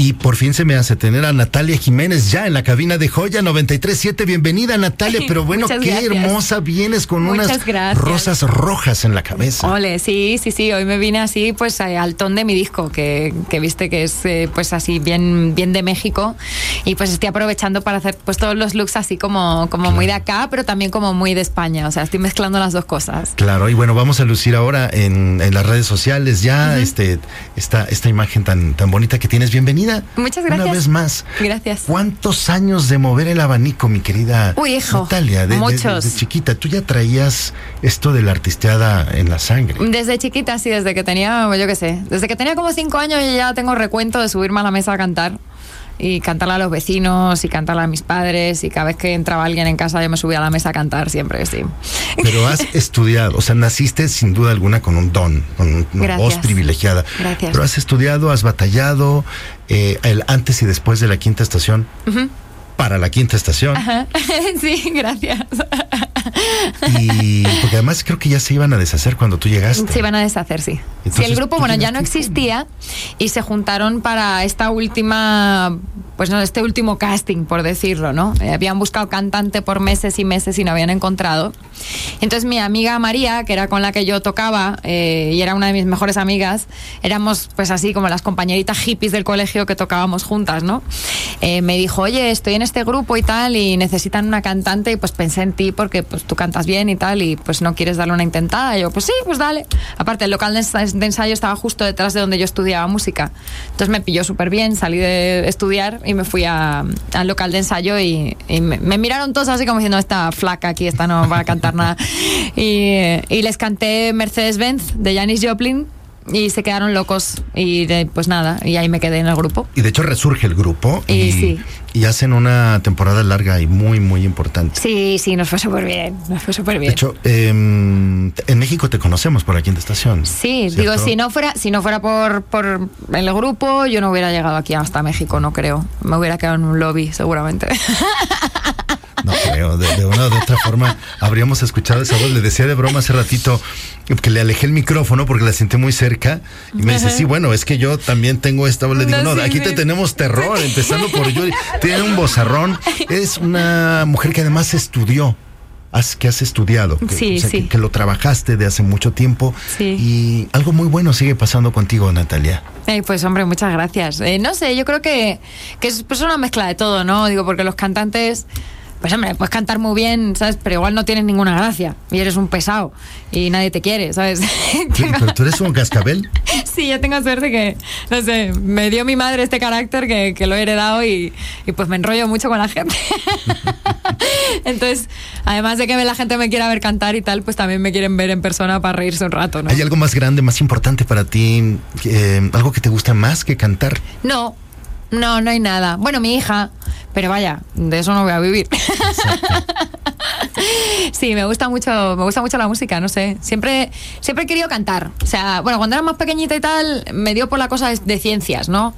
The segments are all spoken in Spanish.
Y por fin se me hace tener a Natalia Jiménez ya en la cabina de Joya 937. Bienvenida Natalia, pero bueno, qué gracias. hermosa vienes con Muchas unas gracias. rosas rojas en la cabeza. Ole, sí, sí, sí. Hoy me vine así, pues eh, al ton de mi disco, que, que viste que es eh, pues así bien, bien de México. Y pues estoy aprovechando para hacer pues todos los looks así como, como muy de acá, pero también como muy de España. O sea, estoy mezclando las dos cosas. Claro, y bueno, vamos a lucir ahora en, en las redes sociales ya este, esta, esta imagen tan, tan bonita que tienes. Bienvenida. Muchas Una gracias. vez más. Gracias. ¿Cuántos años de mover el abanico, mi querida Uy, hijo, Natalia? De, de- muchos. desde chiquita, tú ya traías esto de la artisteada en la sangre. Desde chiquita, sí, desde que tenía, yo qué sé, desde que tenía como cinco años yo ya tengo recuento de subirme a la mesa a cantar. Y cantarle a los vecinos y cantarle a mis padres. Y cada vez que entraba alguien en casa yo me subía a la mesa a cantar siempre, sí. Pero has estudiado, o sea, naciste sin duda alguna con un don, con una Gracias. voz privilegiada. Gracias. Pero has estudiado, has batallado eh, el antes y después de la quinta estación. Para la quinta estación. Ajá. Sí, gracias. Y porque además creo que ya se iban a deshacer cuando tú llegaste. Se iban a deshacer, sí. Entonces, sí, el grupo, ¿tú bueno, ya no existía y se juntaron para esta última, pues no, este último casting, por decirlo, ¿no? Eh, habían buscado cantante por meses y meses y no habían encontrado. Entonces mi amiga María, que era con la que yo tocaba eh, y era una de mis mejores amigas, éramos pues así como las compañeritas hippies del colegio que tocábamos juntas, ¿no? Eh, me dijo, oye, estoy en este grupo y tal y necesitan una cantante y pues pensé en ti porque pues tú cantas bien y tal y pues no quieres darle una intentada. Y yo, pues sí, pues dale. Aparte, el local de ens- de ensayo estaba justo detrás de donde yo estudiaba música. Entonces me pilló súper bien, salí de estudiar y me fui a- al local de ensayo y, me, miraron todos así como diciendo, esta flaca aquí, esta no va a cantar nada. Y, y les canté Mercedes-Benz de Janis Joplin y se quedaron locos y de- pues nada, y ahí me quedé en el grupo. Y de hecho resurge el grupo y, Y sí. y hacen una temporada larga y muy, muy importante. Sí, sí, nos fue súper bien, nos fue súper De bien. hecho, em, en México te conocemos por la quinta estación. Sí, ¿cierto? digo, si no fuera, si no fuera por, por el grupo, yo no hubiera llegado aquí hasta México, no creo. Me hubiera quedado en un lobby, seguramente. No creo, de, de una u otra forma habríamos escuchado esa voz. Le decía de broma hace ratito que le alejé el micrófono porque la senté muy cerca y me dice, sí, bueno, es que yo también tengo esta voz. Le digo, No, no, sí, aquí te tenemos terror, empezando por Yuri. Tiene un bozarrón. Es una mujer que además estudió. Has, que has estudiado, que, Sí, o sea, sí. que, que lo trabajaste de hace mucho tiempo Sí. y algo muy bueno sigue pasando contigo, Natalia. Eh, pues hombre, muchas gracias. Eh, no sé, yo creo que, que es pues, una mezcla de todo, ¿no? Digo, porque los cantantes, pues hombre, puedes cantar muy bien, ¿sabes? Pero igual no tienes ninguna gracia y eres un pesado y nadie te quiere, ¿sabes? Pero tú eres un cascabel. Sí, yo tengo suerte que, no sé, me dio mi madre este carácter que, que lo he heredado y, y pues me enrollo mucho con la gente. Entonces, además de que la gente me quiera ver cantar y tal, pues también me quieren ver en persona para reírse un rato, ¿no? ¿Hay algo más grande, más importante para ti? eh, ¿Algo que te gusta más que cantar? No, no, no hay nada. Bueno, mi hija, pero vaya, de eso no voy a vivir. Sí, me gusta mucho, me gusta mucho la música, no sé. Siempre, siempre he querido cantar. O sea, bueno, cuando era más pequeñita y tal, me dio por la cosa de, de ciencias, ¿no?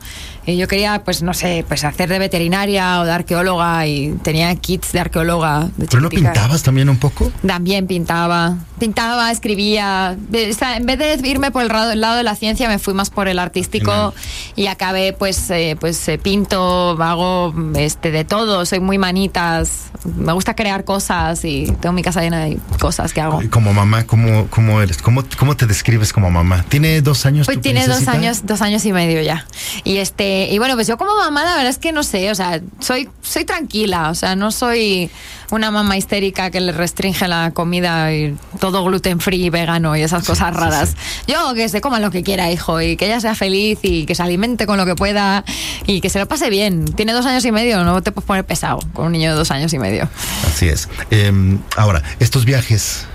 Y yo quería, pues, no sé, pues hacer de veterinaria o de arqueóloga y tenía kits de arqueóloga. De ¿Pero no pintabas también un poco? También pintaba, pintaba, escribía. O sea, en vez de irme por el lado, el lado de la ciencia, me fui más por el artístico y acabé, pues, eh, pues eh, pinto, hago este de todo, soy muy manitas, me gusta crear cosas y tengo mi casa llena de cosas que hago. Como mamá, ¿cómo, cómo eres? ¿Cómo, ¿Cómo te describes como mamá? ¿Tiene dos años? Pues tiene dos años, dos años y medio ya. Y este, y bueno, pues yo como mamá, la verdad es que no sé, o sea, soy, soy tranquila, o sea, no soy una mamá histérica que le restringe la comida y todo gluten free, vegano y esas cosas sí, raras. Yo que se coma lo que quiera, hijo, y que ella sea feliz y que se alimente con lo que pueda y que se lo pase bien. Tiene dos años y medio, no te puedes poner pesado con un niño de dos años y medio. Así es. Eh, ahora, estos viajes,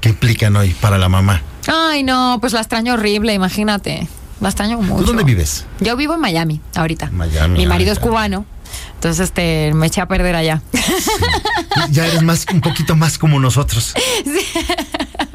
¿qué implican hoy para la mamá? Ay, no, pues la extraño horrible, imagínate. la extraño mucho. ¿Tú dónde vives? Yo vivo en Miami ahorita. Miami, Mi marido ah, es cubano, entonces este me eché a perder allá. Ya eres más, un poquito más como nosotros.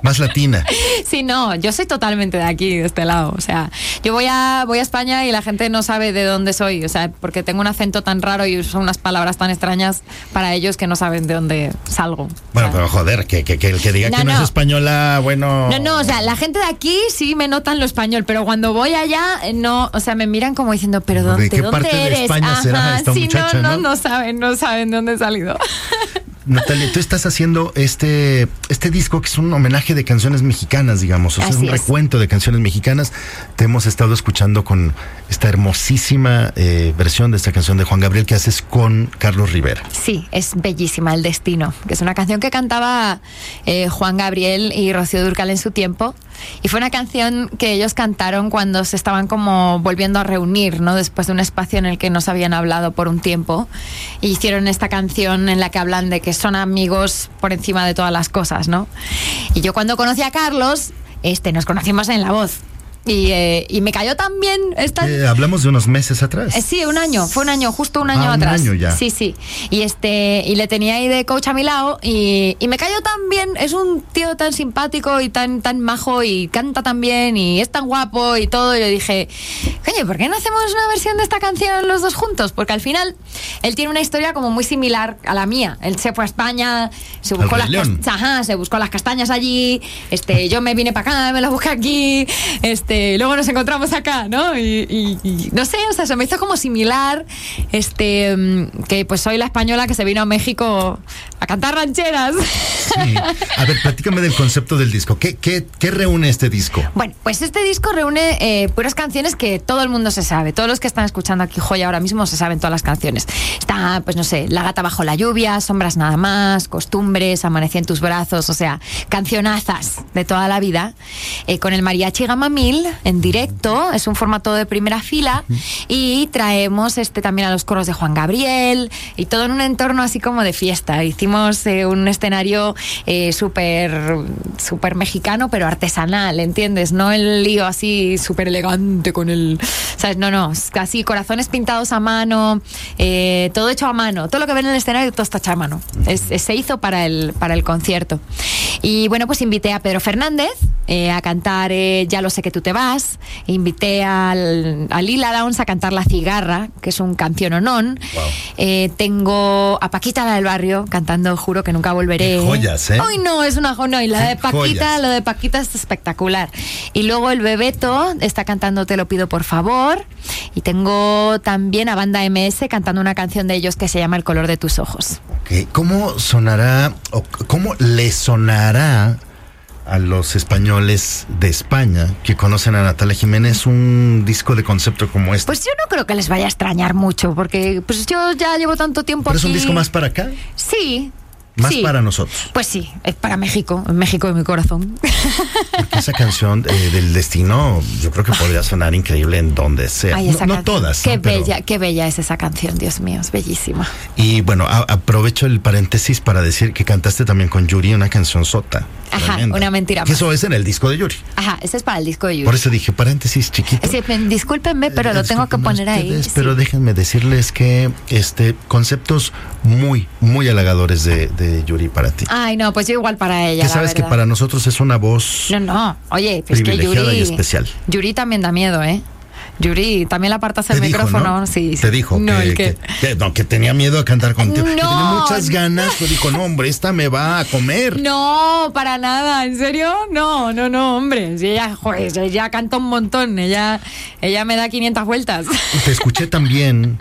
Más latina. Sí, no, yo soy totalmente de aquí, de este lado. O sea, yo voy a, voy a España y la gente no sabe de dónde soy. O sea, porque tengo un acento tan raro y uso unas palabras tan extrañas para ellos que no saben de dónde salgo. O Bueno, sea, pero joder, que, que, que el que diga No, que no, es no. española, bueno. No, no, o sea, la gente de aquí sí me notan lo español, pero cuando voy allá, eh, no, o sea, me miran como diciendo, pero ¿De ¿dónde, qué dónde parte de eres? España será esta sí, muchacha, no, no? no saben, no saben de dónde he salido. Natalia, tú estás haciendo este, este disco que es un homenaje de canciones mexicanas, digamos, o sea, es un es. recuento de canciones mexicanas. Te hemos estado escuchando con esta hermosísima eh, versión de esta canción de Juan Gabriel que haces con Carlos Rivera. Sí, es bellísima, El Destino, que es una canción que cantaba eh, Juan Gabriel y Rocío Durcal en su tiempo. Y fue una canción que ellos cantaron cuando se estaban como volviendo a reunir, ¿no? Después de un espacio en el que no se habían hablado por un tiempo. Y hicieron esta canción en la que hablan de que son amigos por encima de todas las cosas, ¿no? Y yo cuando conocí a Carlos, este, nos conocimos en La Voz. Y, eh, y me cayó también esta... Eh, hablamos de unos meses atrás. Eh, Sí, un año, fue un año, justo un año Ah, un atrás. año ya. Sí, sí. Y este, y le tenía ahí de coach a mi lado y, y me cayó tan bien, es un tío tan simpático y tan, tan majo y canta tan bien y es tan guapo y todo. Y le dije, coño, ¿por qué no hacemos una versión de esta canción los dos juntos? Porque al final él tiene una historia como muy similar a la mía. Él se fue a España, se buscó las Ajá, se buscó las castañas allí, este, yo me vine para acá, me las busqué aquí, este, luego nos encontramos acá, ¿no? Y, y- y no sé, o sea, se me hizo como similar, este, mm, que pues soy la española que se vino a México a cantar rancheras. Sí. A ver, platícame del concepto del disco. ¿Qué, qué, qué reúne este disco? Bueno, pues este disco reúne eh, puras canciones que todo el mundo se sabe. Todos los que están escuchando aquí Joya ahora mismo se saben todas las canciones. Está, pues no sé, La gata bajo la lluvia, Sombras nada más, Costumbres, Amanecí en tus brazos, o sea, cancionazas de toda la vida. Eh, con el mariachi Gama Mil en directo, es un formato de primera fila y traemos este también a los coros de Juan Gabriel y todo en un entorno así como de fiesta. Hicimos eh, un escenario eh, súper súper mexicano, pero artesanal, ¿entiendes? No el lío así súper elegante con el... ¿Sabes? No, no, casi corazones pintados a mano, eh, todo hecho a mano. Todo lo que ven en el escenario, todo está hecho a mano. Es- es- se hizo para el, para el concierto. Y bueno, pues invité a Pedro Fernández eh, a cantar eh, Ya lo sé que tú te vas. Invité al, a Lila Downs a cantar La cigarra, que es un canción onón. Wow. Eh, tengo a Paquita la del barrio cantando Juro que nunca volveré. Qué joyas, ¿eh? Ay, no, es una joya. No, y la de Paquita, lo de Paquita es espectacular. Y luego el Bebeto está cantando Te lo pido por favor. Y tengo también a Banda MS cantando una canción de ellos que se llama El color de tus ojos. Ok, ¿Cómo sonará o cómo le sonará a los españoles de España que conocen a Natalia Jiménez un disco de concepto como este? Pues yo no creo que les vaya a extrañar mucho, porque pues yo ya llevo tanto tiempo ¿Pero es aquí. un disco más para acá? Sí. Más sí. para nosotros. Pues sí, es para México, México de mi corazón. Porque esa canción eh, del destino, yo creo que podría sonar increíble en donde sea. Ay, no, todas. Qué ¿no? Pero- bella, qué bella es esa canción, Dios mío, es bellísima. Y bueno, a- aprovecho el paréntesis para decir que cantaste también con Yuri una canción sota. Ajá, tremenda. una mentira más. eso es en el disco de Yuri. Ajá, ese es para el disco de Yuri. Por eso dije paréntesis chiquito. Que, discúlpenme, pero Eh, lo tengo que poner ahí. sí. Pero déjenme decirles que este conceptos muy, muy halagadores de, de Yuri para ti. Ay, no, pues yo igual para ella. que la sabes que para nosotros es una voz. No, no. Oye, pues que Privilegiada Yuri. y especial. Yuri también da miedo, ¿eh? Yuri, también le apartas el dijo, micrófono. ¿no? Sí, Te dijo no, que, que- que- que- no, que tenía miedo a cantar contigo. que tenía No, muchas ganas, pero dijo, no, hombre, esta me va a comer. No, para nada, ¿en serio? No, no, no, hombre. Si ella, joder, ella canta un montón, ella, ella me da 500 vueltas. Te escuché también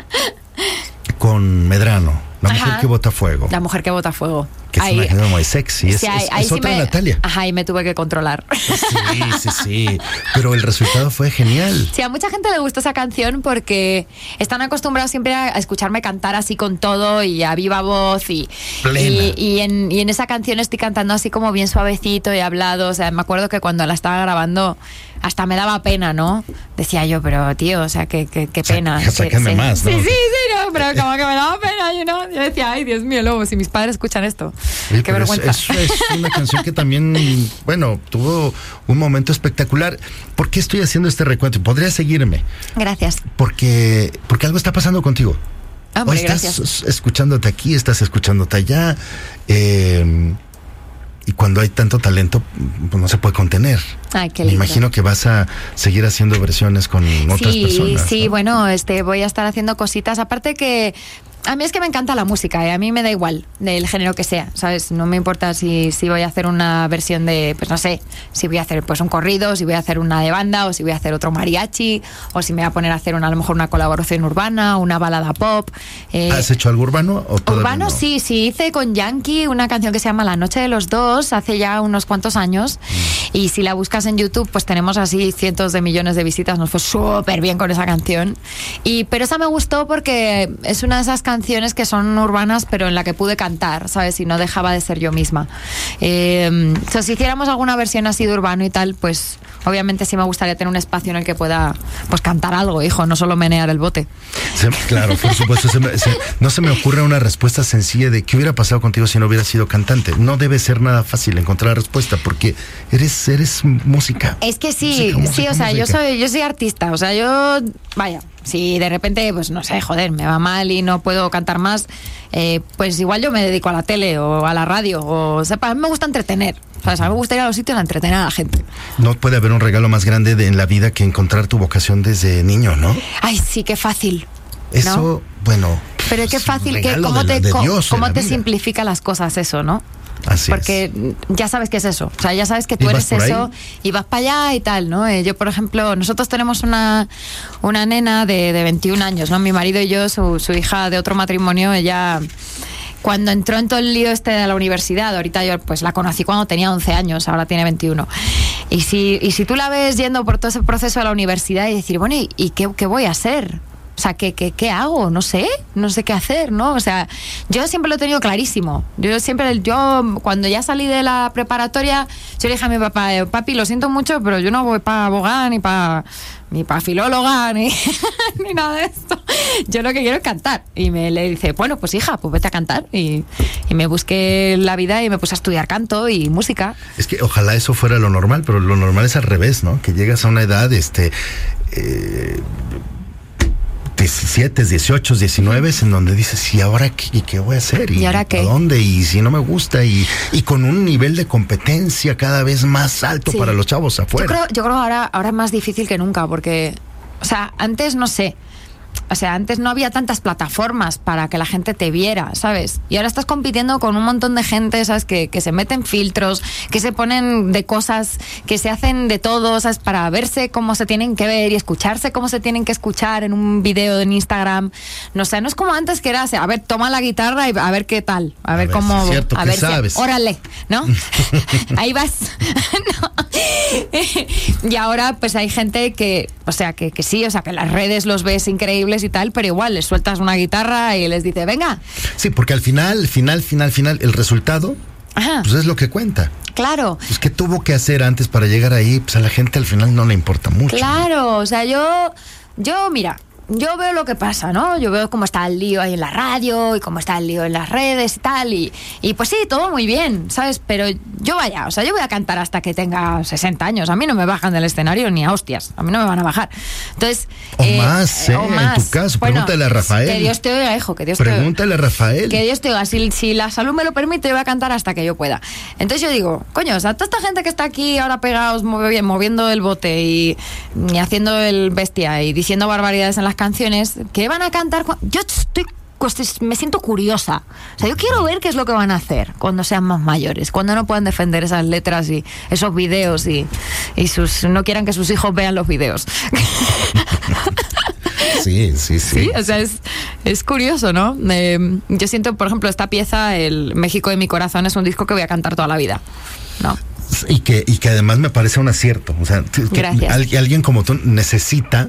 con Medrano, la mujer Ajá. que bota fuego. La mujer que bota fuego. Que es Ahí- una canción muy sexy. Es, sí, ahí- es- ahí es sí otra me- Natalia. Ajá, y me tuve que controlar. Sí, sí, sí. Pero el resultado fue genial. Sí, a mucha gente le gusta esa canción porque están acostumbrados siempre a escucharme cantar así con todo y a viva voz y, Plena. y, y en, y en esa canción estoy cantando así como bien suavecito y hablado. O sea, me acuerdo que cuando la estaba grabando hasta me daba pena, ¿no? Decía yo, pero tío, o sea, qué, qué, qué pena. sácame Sí, sí. más, ¿no? Sí, sí, sí, no, pero como que me daba pena, you know? Yo decía, ay, Dios mío, luego, si mis padres escuchan esto. Qué vergüenza. Es, es, una canción que también, bueno, tuvo un momento espectacular. ¿Por qué estoy haciendo este recuento? Podría seguirme. Gracias. Porque, porque algo está pasando contigo. Hombre, o estás gracias. escuchándote aquí, estás escuchándote allá. Eh, y cuando hay tanto talento, pues no se puede contener. Ay, qué Me lindo. imagino que vas a seguir haciendo versiones con otras sí, personas. Sí, ¿no? bueno, este, voy a estar haciendo cositas. Aparte que a mí es que me encanta la música, y a mí me da igual del género que sea, ¿sabes? No me importa si, si voy a hacer una versión de, pues no sé, si voy a hacer pues un corrido, si voy a hacer una de banda, o si voy a hacer otro mariachi, o si me voy a poner a hacer una, a lo mejor una colaboración urbana, una balada pop. eh, ¿Has hecho algo urbano o Urbano no? sí, sí, hice con Yankee una canción que se llama La Noche de los Dos hace ya unos cuantos años y si la buscas en YouTube pues tenemos así cientos de millones de visitas, nos fue súper bien con esa canción y pero esa me gustó porque es una de esas canciones que son urbanas pero en la que pude cantar, ¿sabes? Y no dejaba de ser yo misma. Eh, o sea, si hiciéramos alguna versión así de urbano y tal, pues obviamente sí me gustaría tener un espacio en el que pueda pues cantar algo, hijo, no solo menear el bote. Se- claro, por supuesto. se me- se- no se me ocurre una respuesta sencilla de qué hubiera pasado contigo si no hubieras sido cantante. No debe ser nada fácil encontrar la respuesta porque eres, eres música. Es que sí, Música, sí, música, o sea, yo soy, yo soy artista, o sea, yo, vaya, si de repente, pues no sé, joder, me va mal y no puedo cantar más, eh, pues igual yo me dedico a la tele o a la radio, o sepa, a mí me gusta entretener, ¿sabes? A mí me gusta ir a los sitios a entretener a la gente. No puede haber un regalo más grande de- en la vida que encontrar tu vocación desde niño, ¿no? Ay, sí, qué fácil. ¿no? Eso, bueno. Pero qué es un fácil, que, cómo te, Dios, cómo te vida. simplifica las cosas eso, ¿no? Así Porque es. ya sabes qué es eso. O sea, ya sabes que tú ¿Y vas eres ahí? eso y vas para allá y tal, ¿no? Eh, yo, por ejemplo, nosotros tenemos una, una nena de, de 21 años, ¿no? Mi marido y yo, su, su hija de otro matrimonio, ella cuando entró en todo el lío este de la universidad, ahorita yo pues la conocí cuando tenía 11 años, ahora tiene 21. Y si, y si tú la ves yendo por todo ese proceso de la universidad y decir, bueno, ¿y, y qué, qué voy a hacer? O sea, ¿qué, qué, hago? No sé, no sé qué hacer, ¿no? O sea, yo siempre lo he tenido clarísimo. Yo siempre, yo cuando ya salí de la preparatoria, yo le dije a mi papá, eh, papi, lo siento mucho, pero yo no voy para abogada ni para ni para filóloga ni, ni nada de esto. Yo lo que quiero es cantar. Y me le dice, bueno, pues hija, pues vete a cantar. Y, y me busqué la vida y me puse a estudiar canto y música. Es que ojalá eso fuera lo normal, pero lo normal es al revés, ¿no? Que llegas a una edad, este. eh, 17, 18, 19, en donde dices, ¿y ahora qué, y qué voy a hacer? ¿Y ahora qué? ¿A dónde? Y si no me gusta, y, y con un nivel de competencia cada vez más alto Sí. para los chavos Yo afuera. creo, yo creo ahora, ahora es más difícil que nunca, porque, o sea, antes no sé. O sea, antes no había tantas plataformas para que la gente te viera, ¿sabes? Y ahora estás compitiendo con un montón de gente, ¿sabes? Que, que se meten filtros, que se ponen de cosas, que se hacen de todo, ¿sabes? Para verse cómo se tienen que ver y escucharse cómo se tienen que escuchar en un video en Instagram. No sé, no es como antes que era, a ver, toma la guitarra y a ver qué tal, a, A ver, ver cómo, es cierto, a ¿qué ver si- sabes? órale, ¿no? Ahí vas. No. y ahora pues hay gente que, o sea, que, que sí, o sea, que las redes los ves increíbles y tal, pero igual les sueltas una guitarra y les dice, venga. Sí, porque al final, final, final, final, el resultado, Ajá, pues es lo que cuenta. claro. Pues qué tuvo que hacer antes para llegar ahí, pues a la gente al final no le importa mucho. ¿no? Claro, o sea, yo, yo, mira, yo veo lo que pasa, ¿no? Yo veo cómo está el lío ahí en la radio y cómo está el lío en las redes y tal. Y, y pues sí, todo muy bien, ¿sabes? Pero yo vaya, o sea, yo voy a cantar hasta que tenga 60 años. A mí no me bajan del escenario ni a hostias. A mí no me van a bajar. Entonces. O más, ¿eh? En tu caso, pregúntale a Rafael. Que Dios te oiga, hijo, que Dios te oiga. Pregúntale a Rafael. Que Dios te oiga, si, si la salud me lo permite, yo voy a cantar hasta que yo pueda. Entonces yo digo, coño, o sea, toda esta gente que está aquí ahora pegados, movi- moviendo el bote y, y haciendo el bestia y diciendo barbaridades en las canciones, ¿qué van a cantar? Yo estoy pues, me siento curiosa. O sea, yo quiero ver qué es lo que van a hacer cuando sean más mayores, cuando no puedan defender esas letras y esos videos y, y sus no quieran que sus hijos vean los videos. Sí, sí, sí. Sí, o sea, es, es curioso, ¿no? Eh, yo siento, por ejemplo, esta pieza, el México de mi corazón, es un disco que voy a cantar toda la vida. ¿no? Y que, y que además me parece un acierto. O sea, que Gracias. alguien como tú necesita,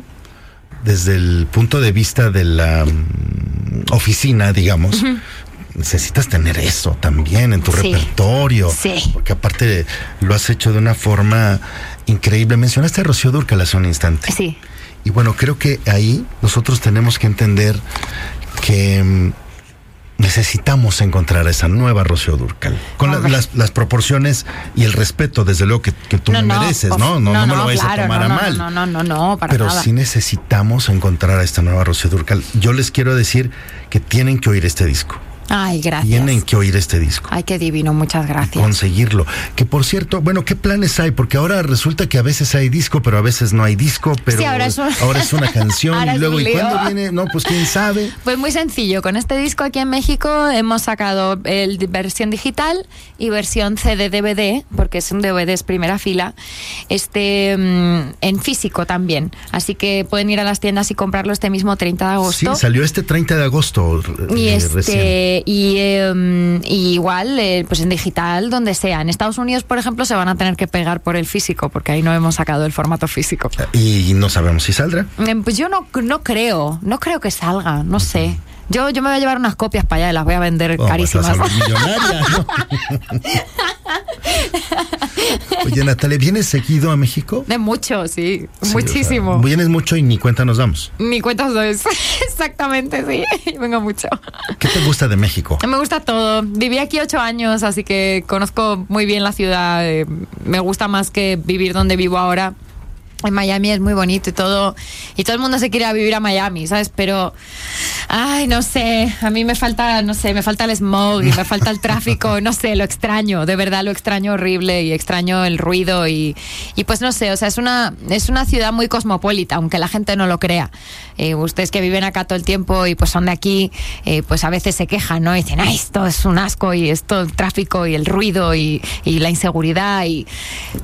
desde el punto de vista de la mm, oficina, digamos, necesitas tener eso también en tu Sí. repertorio. Sí. Porque aparte lo has hecho de una forma increíble. Mencionaste a Rocío Durcal hace un instante. Sí. Y bueno, creo que ahí nosotros tenemos que entender que mm, necesitamos encontrar a esa nueva Rocío Durcal. Con la- las, las proporciones y el respeto, desde luego, que, que tú me mereces, of- ¿no? No, no, me lo vayas claro, a tomar a mal. No, no, no, no, para Pero nada. sí necesitamos encontrar a esta nueva Rocío Durcal. Yo les quiero decir que tienen que oír este disco. Ay, gracias. Tienen que oír este disco. Ay, qué divino, muchas gracias. Conseguirlo. Que por cierto, bueno, ¿qué planes hay? Porque ahora resulta que a veces hay disco, pero a veces no hay disco, pero Sí, ahora es un- ahora es una canción Ahora y luego, ¿y cuándo viene? No, pues quién sabe. Pues muy sencillo, con este disco aquí en México hemos sacado el versión digital y versión CD DVD, porque es un DVD es primera fila, este mm, en físico también. Así que pueden ir a las tiendas y comprarlo este mismo 30 de agosto. Sí, salió este 30 de agosto. Y eh, recién. Y, em, y igual eh, pues en digital donde sea. En Estados Unidos por ejemplo se van a tener que pegar por el físico porque ahí no hemos sacado el formato físico. Y no sabemos si saldrá. Em, pues yo no no creo no creo que salga no sé yo, yo me voy a llevar unas copias para allá y las voy a vender Oh, pues carísimas. vas a millonaria, ¿no? Oye, Natalia, ¿vienes seguido a México? De mucho, sí. Sí, Muchísimo. o sea, vienes mucho y ni cuenta nos damos. Ni cuentas dos. Exactamente, sí. Vengo mucho. ¿Qué te gusta de México? Me gusta todo. Viví aquí ocho años, así que conozco muy bien la ciudad. eh, Me gusta más que vivir donde vivo ahora. En Miami es muy bonito y todo. Y todo el mundo se quiere vivir a Miami, ¿sabes? Pero, ay, no sé. A mí me falta, no sé, me falta el smog y me falta el tráfico. No sé, lo extraño. De verdad lo extraño horrible y extraño el ruido. Y, y pues no sé, o sea, es una, es una ciudad muy cosmopolita, aunque la gente no lo crea. Eh, ustedes que viven acá todo el tiempo y pues son de aquí, eh, pues a veces se quejan, ¿no? Y dicen, ay, esto es un asco y esto, el tráfico y el ruido y, y la inseguridad. Y...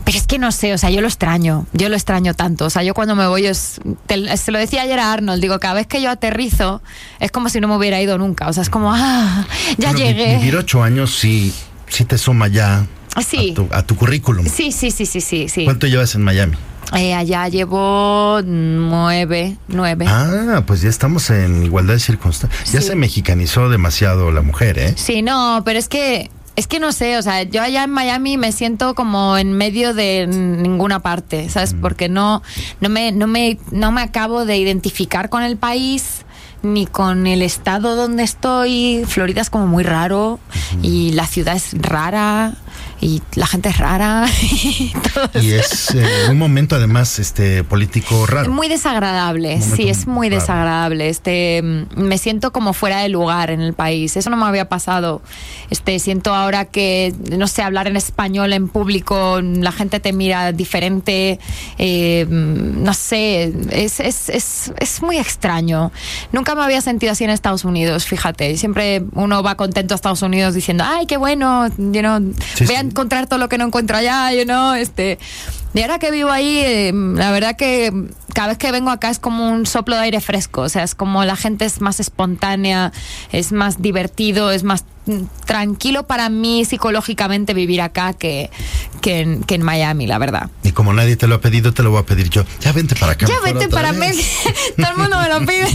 Pero es que no sé, o sea, yo lo extraño, yo lo extraño tanto. O sea, yo cuando me voy, es, te- se lo decía ayer a Arnold, digo, cada vez que yo aterrizo es como si no me hubiera ido nunca. O sea, es como, ah, ya llegué. Vivir ocho años sí, sí te suma ya Sí. a, tu, a tu currículum. Sí, sí, sí, sí, sí, sí. ¿Cuánto llevas en Miami? Eh, allá llevo nueve, nueve. Ah, pues ya estamos en igualdad de circunstancias. Ya Sí. se mexicanizó demasiado la mujer, ¿eh? Sí, no, pero es que es que no sé, o sea, yo allá en Miami me siento como en medio de ninguna parte, ¿sabes? Porque no no me no me no me acabo de identificar con el país ni con el estado donde estoy. Florida es como muy raro y la ciudad es rara y la gente es rara y Y es eh, un momento además este político raro. muy desagradable, sí, es muy raro. desagradable. Este, mm, me siento como fuera de lugar en el país. Eso no me había pasado. Este, siento ahora que no sé hablar en español en público, la gente te mira diferente. eh, no sé, es, es, es, es muy extraño. Nunca me había sentido así en Estados Unidos. Fíjate, siempre uno va contento a Estados Unidos diciendo, ay, qué bueno, you know, Sí, sí. Encontrar todo lo que no encuentro allá, you know, este. Y ahora que vivo ahí, eh, la verdad que cada vez que vengo acá es como un soplo de aire fresco, o sea, es como la gente es más espontánea, es más divertido, es más tranquilo para mí psicológicamente vivir acá que, que, en, que en Miami, la verdad. Y como nadie te lo ha pedido, te lo voy a pedir yo. Ya vente para acá. Ya otra para. México. Todo el mundo me lo pide.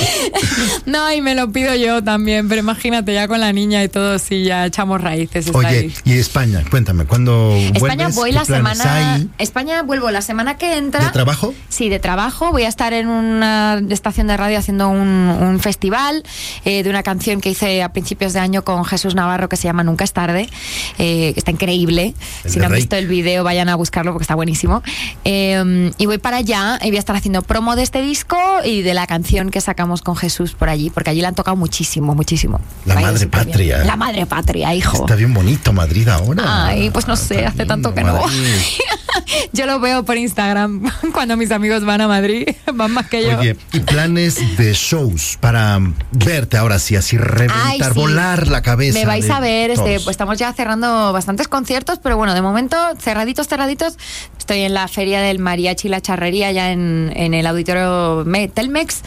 no, y me lo pido yo también. Pero imagínate, ya con la niña y todo, sí, ya echamos raíces. Oye, ahí. y España, cuéntame, ¿cuándo España vuelves? voy ¿Qué la semana. hay? España vuelvo la semana que entra. ¿De trabajo? Sí, de trabajo. Voy a estar en una estación de radio haciendo un, un festival eh, de una canción que hice a principios de año con Jesús Navarro que se llama Nunca es tarde. eh, que está increíble. El si no han visto el video, vayan a buscarlo porque está buenísimo. Eh, y voy para allá y voy a estar haciendo promo de este disco y de la canción que sacamos con Jesús por allí, porque allí la han tocado muchísimo, muchísimo. La ido madre súper bien. patria. La madre patria, hijo. Está bien bonito Madrid ahora. Ay, pues no sé, hace tanto que no. Yo lo veo por Instagram cuando mis amigos van a Madrid, van más que yo. Oye, y planes de shows para verte ahora sí, así reventar, Ay, sí. volar la cabeza. Me vais a ver, este, pues estamos ya cerrando bastantes conciertos, pero bueno, de momento cerraditos, cerraditos. Estoy en la feria del mariachi y la charrería ya en, en el auditorio Me- Telmex.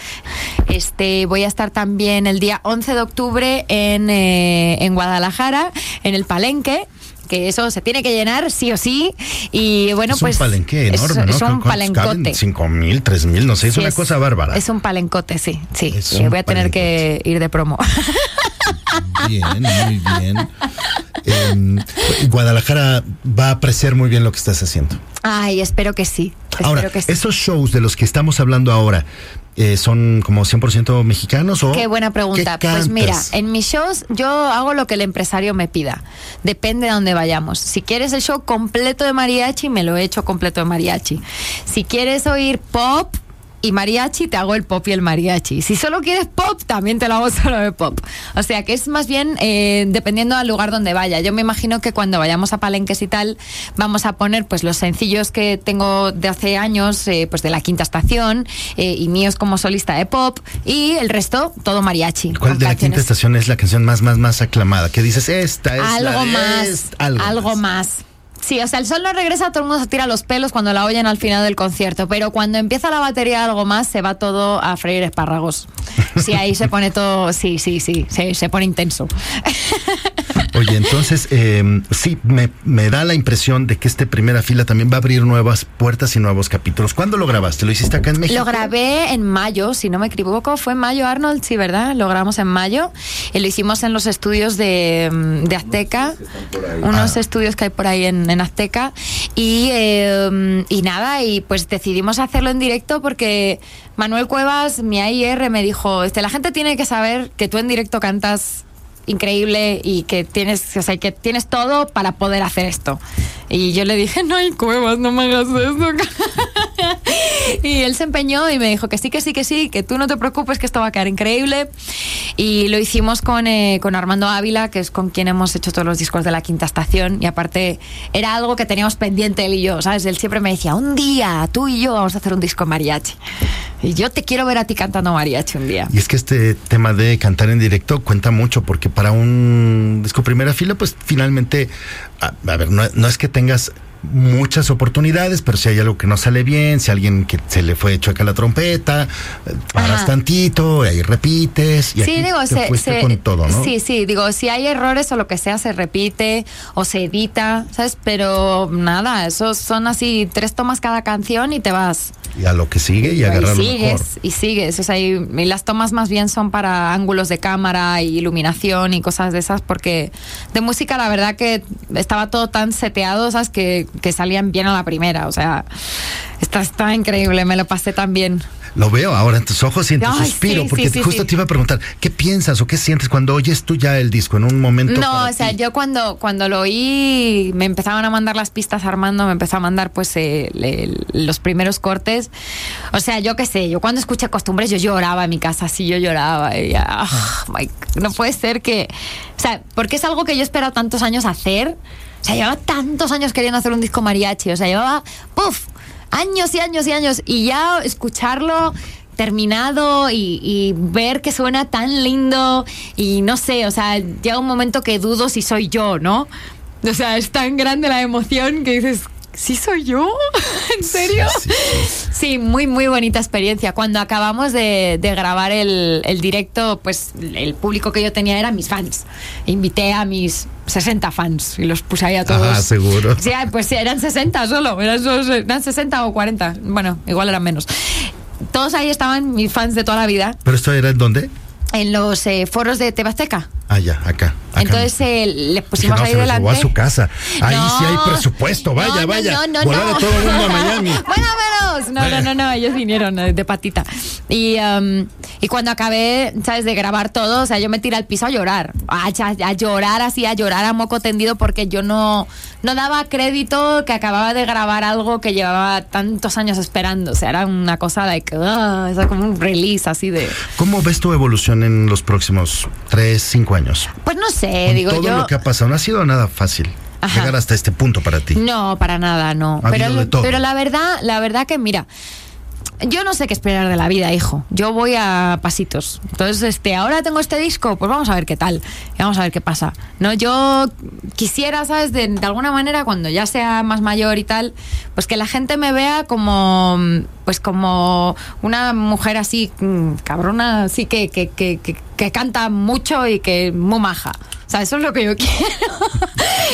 Este, voy a estar también el día 11 de octubre en, eh, en Guadalajara, en el Palenque. Que eso se tiene que llenar sí o sí. Y bueno, es pues. un palenque es- enorme, ¿no? Es, un ¿Cuántos palencote. Cinco mil, tres mil, no sé, es Sí, una cosa bárbara. Es un palencote, sí. Sí, Es Sí, un voy a tener que ir de promo. Bien, muy bien. em, Guadalajara va a apreciar muy bien lo que estás haciendo. Ay, espero que sí. Ahora, espero que sí. esos shows de los que estamos hablando ahora, eh, ¿son como 100% mexicanos o Qué buena pregunta. qué Pues mira, en mis shows yo hago lo que el empresario me pida. Depende de dónde vayamos. Si quieres el show completo de mariachi, me lo he hecho completo de mariachi. Si quieres oír pop y mariachi, te hago el pop y el mariachi. Si solo quieres pop, también te lo hago solo de pop. O sea que es más bien eh, dependiendo del lugar donde vaya. Yo me imagino que cuando vayamos a palenques y tal, vamos a poner pues los sencillos que tengo de hace años, eh, pues de la quinta estación eh, y míos como solista de pop y el resto todo mariachi. ¿Cuál de la quinta estación es la canción más, más, más aclamada? Que dices, esta es la algo de más, es- algo, más. Sí, o sea, el sol no regresa, todo el mundo se tira los pelos cuando la oyen al final del concierto, pero cuando empieza la batería algo más, se va todo a freír espárragos. Sí, ahí se pone todo, sí, sí, sí, se, se pone intenso. Oye, entonces, eh, sí, me, me da la impresión de que este primera fila también va a abrir nuevas puertas y nuevos capítulos. ¿Cuándo lo grabaste? ¿Lo hiciste acá en México? Lo grabé en mayo, si no me equivoco, fue en mayo, Arnold, sí, ¿verdad? Lo grabamos en mayo y lo hicimos en los estudios de, de Azteca, unos Ah. estudios que hay por ahí en, en Azteca. Y, eh, y nada, y pues decidimos hacerlo en directo porque Manuel Cuevas, mi AIR, me dijo, este, la gente tiene que saber que tú en directo cantas increíble y que tienes, o sea, que tienes todo para poder hacer esto. Y yo le dije, no hay cuevas, no me hagas eso. y él se empeñó y me dijo que sí, que sí, que sí, que tú no te preocupes, que esto va a quedar increíble. Y lo hicimos con, eh, con Armando Ávila, que es con quien hemos hecho todos los discos de la quinta estación. Y aparte, era algo que teníamos pendiente él y yo, ¿sabes? Él siempre me decía, un día, tú y yo vamos a hacer un disco mariachi. Yo te quiero ver a ti cantando mariachi un día. Y es que este tema de cantar en directo cuenta mucho porque para un disco primera fila, pues finalmente, a, a ver, no, no es que tengas muchas oportunidades, pero si hay algo que no sale bien, si alguien que se le fue chueca la trompeta, eh, paras Ajá. tantito, ahí repites y Sí, aquí digo, te se, se- con todo, ¿no? sí, sí, digo, si hay errores o lo que sea, se repite o se edita, ¿sabes? Pero nada, esos son así tres tomas cada canción y te vas. Y a lo que sigue y y agarrar lo sigues, mejor. y sigues. O sea, y, y las tomas más bien son para ángulos de cámara y iluminación y cosas de esas, porque de música la verdad que estaba todo tan seteado, ¿sabes? Que, que salían bien a la primera. O sea, está, está increíble, me lo pasé tan bien. Lo veo ahora en tus ojos y en tu Ay, suspiro, sí, porque sí, sí, justo te iba a preguntar, ¿qué piensas o qué sientes cuando oyes tú ya el disco en un momento? No, o sea, ti? yo cuando, cuando lo oí, me empezaban a mandar las pistas Armando, me empezó a mandar pues eh, le- los primeros cortes. O sea, yo qué sé, yo cuando escuché costumbres, yo lloraba en mi casa, sí, yo lloraba. Y, ah, my- no puede ser que. O sea, porque es algo que yo he esperado tantos años hacer. Sea, llevaba tantos años queriendo hacer un disco mariachi. O sea, llevaba, ¡puf! Años y años y años. Y ya escucharlo terminado y, y ver que suena tan lindo y no sé, o sea, llega un momento que dudo si soy yo, ¿no? O sea, es tan grande la emoción que dices, ¿sí soy yo? ¿En serio? Sí, sí, Sí, muy, muy bonita experiencia. Cuando acabamos de, de grabar el, el directo, pues el público que yo tenía eran mis fans. Invité a mis 60 fans y los puse ahí a todos. Ajá, seguro. Sí, pues sí, eran 60 solo, eran, solo- eran 60 o 40. Bueno, igual eran menos. Todos ahí estaban mis fans de toda la vida ¿Pero esto era en dónde? en los eh, foros de Tebasteca. Ah, ya, acá. Acá Entonces eh, le Dije, pusimos no, ahí se delante. llevó a su casa. Ahí No. sí hay presupuesto, vaya, No, no, vaya. No, no, Volar no. a todo el mundo a Miami. No, no, no, no, ellos vinieron eh, de patita. Y, um, y cuando acabé, ¿sabes? De grabar todo, o sea, yo me tiré al piso a llorar. A, a- a llorar así, a llorar a moco tendido porque yo no, no daba crédito que acababa de grabar algo que llevaba tantos años esperando. O sea, era una cosa ah, o sea, como un release así de... ¿Cómo ves tu evolución en los próximos tres, cinco años? Pues no sé, Con digo todo yo... lo que ha pasado, no ha sido nada fácil Ajá. llegar hasta este punto para ti. No, para nada, no. Ha Pero, habido de todo. pero la verdad, la verdad que mira, yo no sé qué esperar de la vida, hijo. Yo voy a pasitos. Entonces, este, ahora tengo este disco, pues vamos a ver qué tal. Y vamos a ver qué pasa. No, yo quisiera, ¿sabes? De, de alguna manera, cuando ya sea más mayor y tal, pues que la gente me vea como pues como una mujer así, mm, cabrona, así que, que, que, que, que canta mucho y que muy maja. O sea, eso es lo que yo quiero.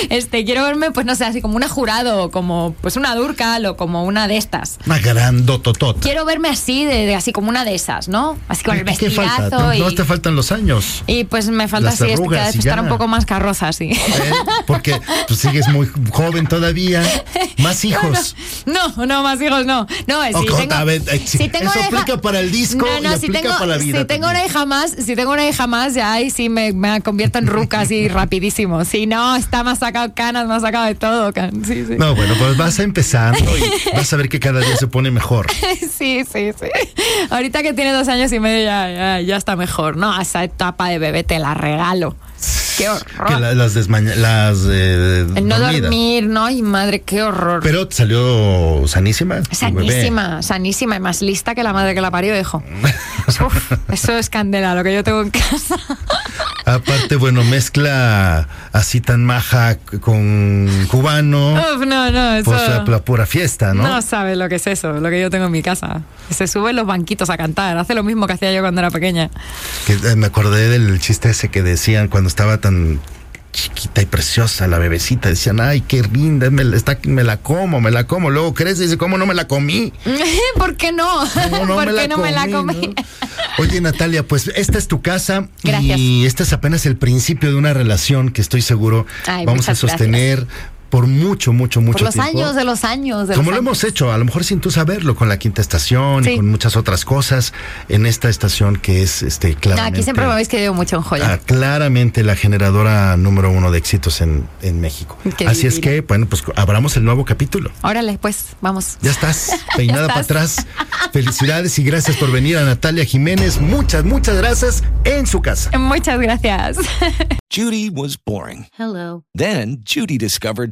Este, quiero verme, pues no sé, así como una jurado, como pues una Durcal o como una de estas. Una grandototota. Quiero verme así, de, de- así como una de esas, ¿no? Así con el ¿Qué falta? vestidazo No, y, no te faltan los años. y pues me falta Las así, es arrugas y estar un poco más carroza, así. ¿eh? Porque tú sigues muy joven todavía. Más hijos. No, no, más hijos no. No, si Ojo, tengo, a ver, eh, sí, si tengo eso una hija- aplica para el disco No, no, y si aplica tengo, para la vida Si tengo también. una hija más, si tengo una hija más, ya ahí sí me, me convierto en ruca así rapidísimo. Si no, está más sacado canas, más sacado de todo. can- Sí, sí. No, bueno, pues vas empezando y vas a ver que cada día se pone mejor. Sí, sí, sí. Ahorita que tiene dos años y medio ya, ya, ya está mejor. No, esa etapa de bebé te la regalo. Qué horror. Que la- las desmaña, las eh, El no dormidas. dormir, ¿no? Ay, madre, qué horror. Pero salió sanísima. Sanísima, sanísima y más lista que la madre que la parió, hijo. Uf, eso es candela, lo que yo tengo en casa. Aparte, bueno, mezcla así tan maja con cubano. Uf, no, no, eso. Pues la, la pura fiesta, ¿no? No sabe lo que es eso, lo que yo tengo en mi casa. Se sube en los banquitos a cantar, hace lo mismo que hacía yo cuando era pequeña. Que, eh, me acordé del chiste ese que decían cuando estaba tan chiquita y preciosa la bebecita. Decían, ay, qué linda, me, la- está, me la como, me la como. Luego crece y dice, ¿cómo no me la comí? ¿Por qué no? ¿Cómo ¿Por qué no me la comí? no? Oye, Natalia, pues esta es tu casa Gracias. y este es apenas el principio de una relación que estoy seguro Ay, vamos a sostener por mucho, mucho, mucho Por los tiempo. años de los años. De Como los lo años. hemos hecho, a lo mejor sin tú saberlo, con la quinta estación y Sí. con muchas otras cosas en esta estación que es este claramente. aquí siempre me habéis querido mucho en joya. Ah, claramente la generadora número uno de éxitos en, en México. Qué Así es que, bueno, pues abramos el nuevo capítulo. Órale, pues, vamos. Ya estás, peinada Ya para atrás. Felicidades y gracias por venir a Natalia Jiménez. Muchas, muchas gracias en su casa. Muchas gracias. Judy was boring. Hello. Then Judy discovered